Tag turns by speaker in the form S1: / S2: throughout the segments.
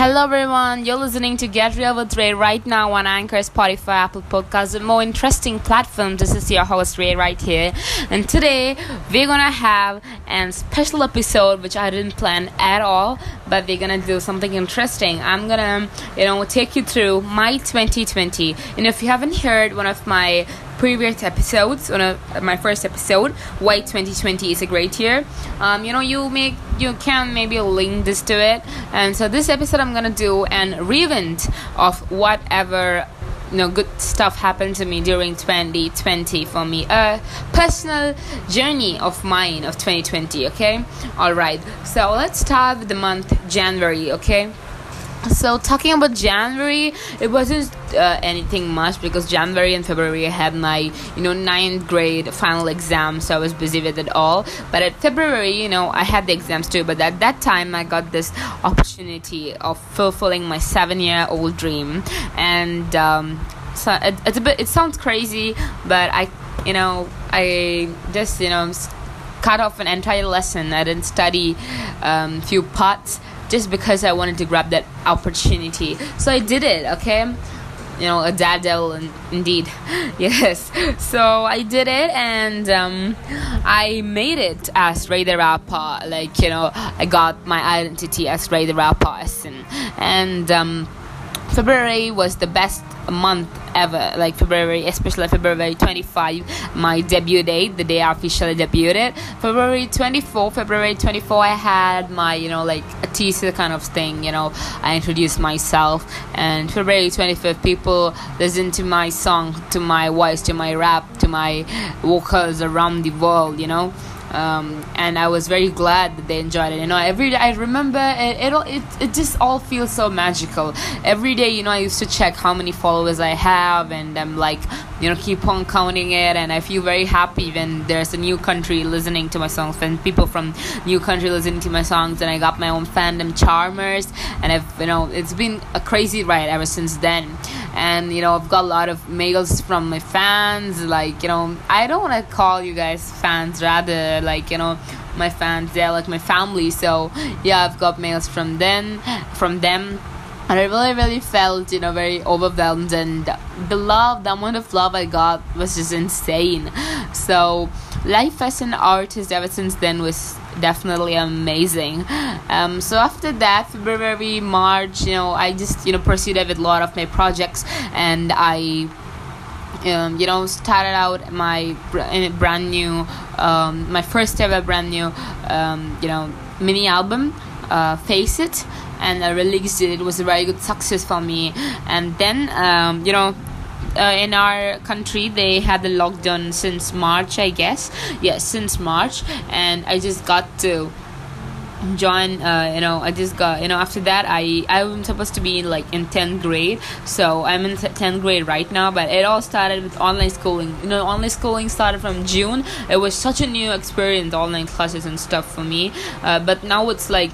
S1: Hello everyone, you're listening to Get Real with Ray right now on Anchor, Spotify, Apple Podcasts, and more interesting platforms. This is your host Ray right here, and today we're gonna have a special episode which I didn't plan at all, but we're gonna do something interesting. I'm gonna, you know, take you through my 2020. And if you haven't heard one of my previous episodes on a, my first episode why 2020 is a great year. Um, you know you make you can maybe link this to it. And so this episode i'm gonna do an revent of whatever you know good stuff happened to me during 2020 for me. A personal journey of mine of 2020 okay? All right. So let's start with the month january okay so talking about january it wasn't uh, anything much because january and february i had my you know ninth grade final exam so i was busy with it all. But at february you know i had the exams too but at that time i got this opportunity of fulfilling my seven year old dream. And um, so it, it's a bit it sounds crazy but i you know i just you know cut off an entire lesson. I didn't study um, few parts just because I wanted to grab that opportunity. So I did it, okay? You know, a dad devil, in, indeed. yes. So I did it and um, I made it as Ray the Rapper. Like, you know, I got my identity as Ray the Rapper. And, and um, February was the best month ever like february especially february 25 my debut date the day i officially debuted february 24 february 24 i had my you know like a teaser kind of thing you know. I introduced myself and february 25th people listen to my song to my voice to my rap to my vocals around the world you know um, and I was very glad that they enjoyed it. You know, every day I remember it, it, it, it just all feels so magical. Every day, you know, I used to check how many followers I have, and I'm like, you know, keep on counting it. And I feel very happy when there's a new country listening to my songs, and people from new country listening to my songs, and I got my own fandom, Charmers, and I've, you know, it's been a crazy ride ever since then. And you know, I've got a lot of mails from my fans, like you know, I don't want to call you guys fans, rather like you know my fans they're like my family so yeah i've got mails from them from them and I really, really felt, you know, very overwhelmed, and the love, the amount of love I got was just insane. So, life as an artist ever since then was definitely amazing. Um, so after that, February, March, you know, I just, you know, proceeded with a lot of my projects, and I um, you know started out my brand new um, my first ever brand new um, you know mini album uh, face it and i released it it was a very good success for me and then um, you know uh, in our country they had the lockdown since march i guess. Yes since march. And i just got to join uh, you know i just got you know after that i i'm supposed to be in like in 10th grade. So i'm in 10th grade right now but it all started with online schooling. You know online schooling started from june. It was such a new experience online classes and stuff for me. Uh, but now it's like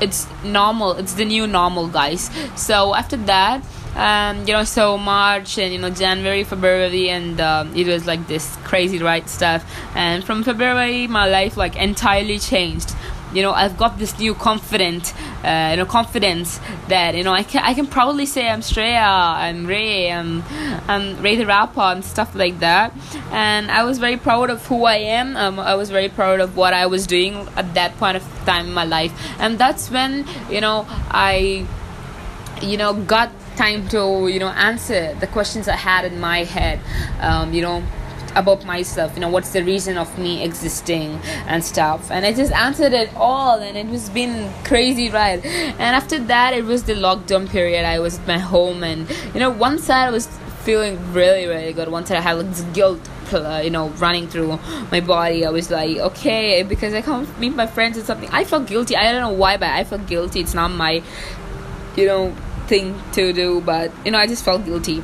S1: it's normal. It's the new normal guys. So after that um, you know, so March and you know January, February, and um, it was like this crazy right stuff. And from February, my life like entirely changed. You know I've got this new confident uh, you know confidence that you know I can I can proudly say I'm Shreya I'm Ray I'm I'm Ray the rapper and stuff like that. And I was very proud of who I am. Um, I was very proud of what I was doing at that point of time in my life. And that's when you know I you know got time to you know answer the questions I had in my head um, you know about myself you know what's the reason of me existing and stuff. And i just answered it all and it was been crazy ride. And after that it was the lockdown period. I was at my home and you know one side i was feeling really really good. One side i had like this guilt uh, you know running through my body. I was like okay because i can't meet my friends or something. I felt guilty. I don't know why but i felt guilty. It's not my you know thing to do but you know i just felt guilty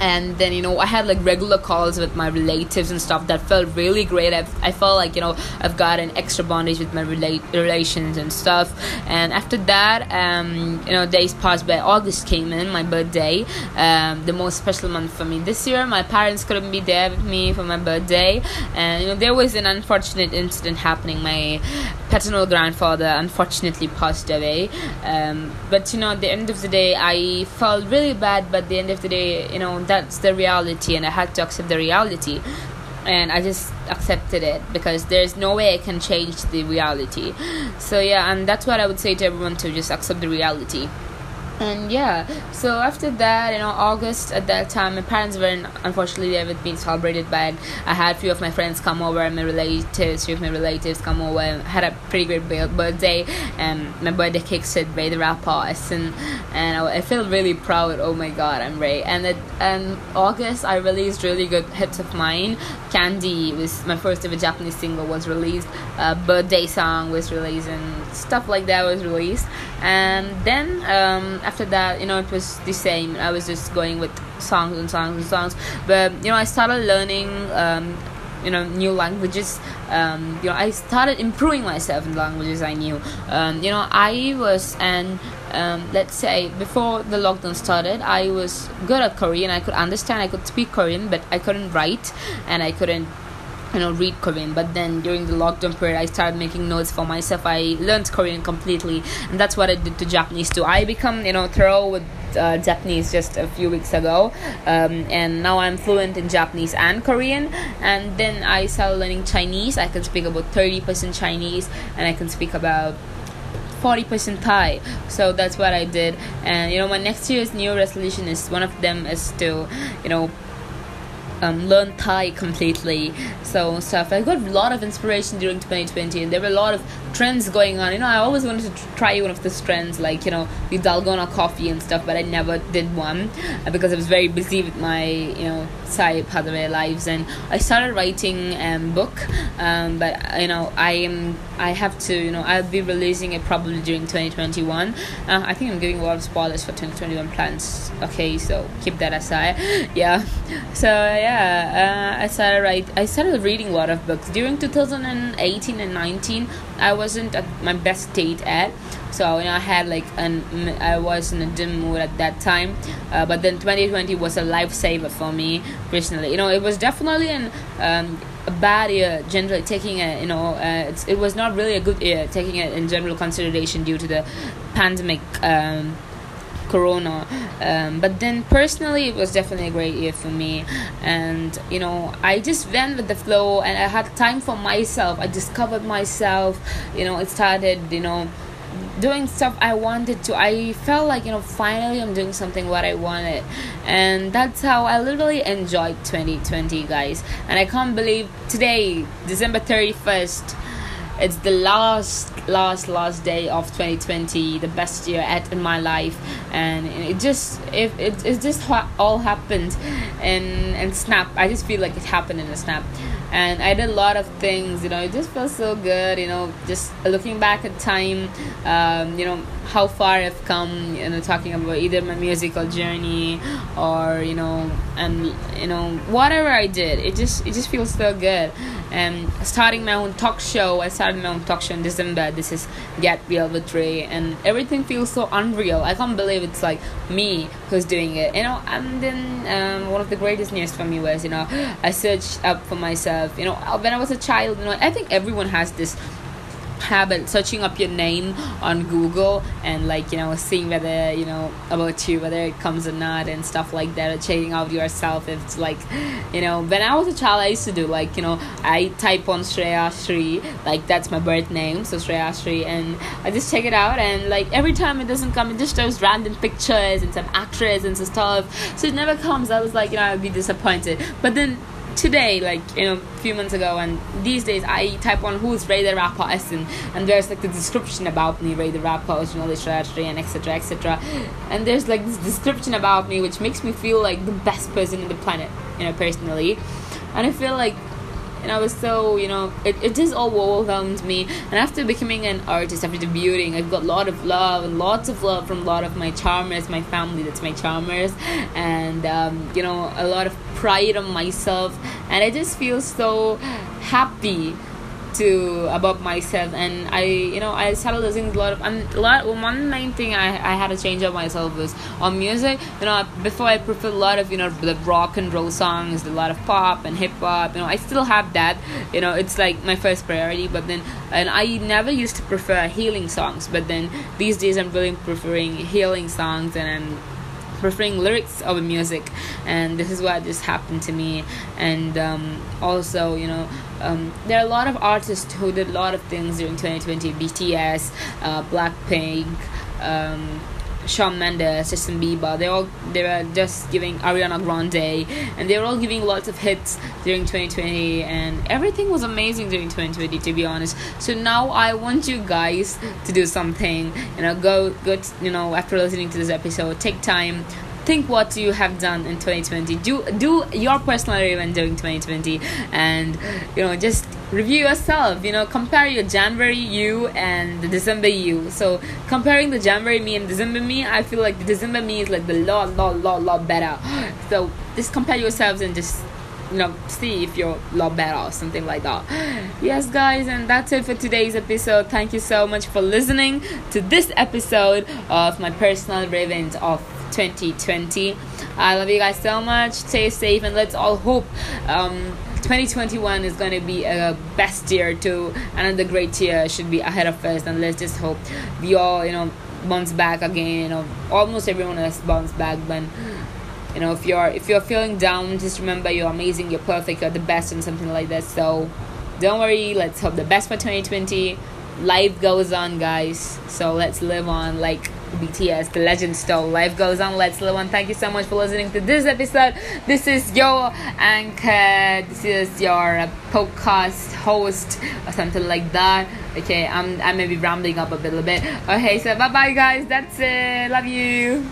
S1: and then you know i had like regular calls with my relatives and stuff that felt really great. I i felt like you know i've got an extra bondage with my rela- relations and stuff. And after that um, you know days passed by. August came in my birthday um, the most special month for me. This year my parents couldn't be there with me for my birthday. And you know there was an unfortunate incident happening. My paternal grandfather unfortunately passed away. Um, but you know at the end of the day i felt really bad. But at the end of the day you know that's the reality and i had to accept the reality. And i just accepted it because there's no way i can change the reality. So yeah and that's what i would say to everyone to just accept the reality and yeah so after that you know august at that time my parents weren't unfortunately they haven't been celebrated but i had a few of my friends come over and my relatives few of my relatives come over and had a pretty great birthday and my birthday cake said Ray the Rap Artist and, and I, I feel really proud oh my god i'm Ray and it, and august i released really good hits of mine. Candy was my first ever japanese single was released. Uh, birthday song was released and stuff like that was released. And then um, after that you know it was the same. I was just going with songs and songs and songs. But you know i started learning um, you know new languages. Um, you know i started improving myself in languages i knew. Um, you know i was and um, let's say before the lockdown started i was good at korean. I could understand i could speak korean but i couldn't write and i couldn't you know read korean but then during the lockdown period i started making notes for myself i learned korean completely and that's what i did to japanese too i become you know thorough with uh, Japanese just a few weeks ago, um, and now I'm fluent in Japanese and Korean. And then I started learning Chinese. I can speak about 30% Chinese, and I can speak about 40% Thai. So that's what I did. And you know, my next year's new resolution is one of them is to, you know, um, learn Thai completely. So stuff. I got a lot of inspiration during 2020, and there were a lot of trends going on. You know, I always wanted to try one of these trends, like you know, the Dalgona coffee and stuff, but I never did one uh, because I was very busy with my you know of my lives. And I started writing a um, book, um, but you know, I am I have to you know I'll be releasing it probably during 2021. Uh, I think I'm giving a lot of spoilers for 2021 plans. Okay, so keep that aside. Yeah. So yeah, uh, I started write. I started reading a lot of books during 2018 and 19. I wasn't at my best state at. So you know, I had like an I was in a dim mood at that time, uh, but then 2020 was a lifesaver for me personally. You know, it was definitely an um, a bad year generally taking it you know uh, it was not really a good year taking it in general consideration due to the pandemic um, corona um, but then personally it was definitely a great year for me and you know i just went with the flow and i had time for myself i discovered myself you know it started you know doing stuff I wanted to. I felt like, you know, finally I'm doing something what I wanted. And that's how I literally enjoyed 2020, guys. And I can't believe today, December 31st, it's the last last last day of 2020 the best year at in my life. And it just if it, it just all happened and and snap. I just feel like it happened in a snap and I did a lot of things. You know, it just feels so good. You know, just looking back at time, um, you know how far I've come. You know, talking about either my musical journey or you know, and you know whatever I did, it just it just feels so good. And starting my own talk show, I started my own talk show in December. This is Get Real with Ray, and everything feels so unreal. I can't believe it's like me who's doing it. You know, and then um, one of the greatest news for me was you know I searched up for myself you know when i was a child you know i think everyone has this habit searching up your name on google and like you know seeing whether you know about you whether it comes or not and stuff like that or checking out yourself if it's like you know when i was a child i used to do like you know i type on shreya shri like that's my birth name so shreya shri and i just check it out and like every time it doesn't come it just shows random pictures and some actress and some stuff so it never comes. I was like you know i'd be disappointed. But then today, like you know, a few months ago, and these days I type on who's Ray the Rapper and and there's like the description about me, Ray the Rapper, original strategy, and etc. etc. And there's like this description about me which makes me feel like the best person in the planet, you know, personally. And I feel like and I was so you know it, it just all overwhelmed me. And after becoming an artist after debuting I've got a lot of love and lots of love from a lot of my charmers my family that's my charmers. And um, you know a lot of pride on myself. And I just feel so happy to about myself. And i you know i started listening a lot of and a lot one main thing i, I had to change up myself was on music. You know before i preferred a lot of you know the rock and roll songs a lot of pop and hip hop you know i still have that. You know it's like my first priority but then and i never used to prefer healing songs but then these days i'm really preferring healing songs and i'm preferring lyrics over music. And this is what just happened to me. And um, also you know um, there are a lot of artists who did a lot of things during 2020 bts uh, blackpink um, Shawn Mendes, Justin Bieber, they all they were just giving Ariana Grande, and they were all giving lots of hits during 2020, and everything was amazing during 2020 to be honest. So now I want you guys to do something, you know, go go, you know, after listening to this episode, take time think what you have done in 2020 do do your personal event during 2020 and you know just review yourself you know compare your january you and the december you. So comparing the january me and december me i feel like the december me is like the lot lot lot lot better. So just compare yourselves and just you know see if you're a lot better or something like that. Yes guys and that's it for today's episode. Thank you so much for listening to this episode of my personal revenge of 2020. I love you guys so much. Stay safe and let's all hope um, 2021 is going to be a best year too. Another great year should be ahead of us and let's just hope we all, you know, bounce back again. Know, almost everyone has bounced back, but you know, if you're if you're feeling down, just remember you're amazing, you're perfect, you're the best, and something like that. So don't worry. Let's hope the best for 2020. Life goes on, guys. So let's live on like BTS, the legend stole. Life goes on. Let's live on. Thank you so much for listening to this episode. This is your anchor. This is your podcast host or something like that. Okay, I'm I may be rambling up a little bit. Okay, so bye bye guys. That's it. Love you.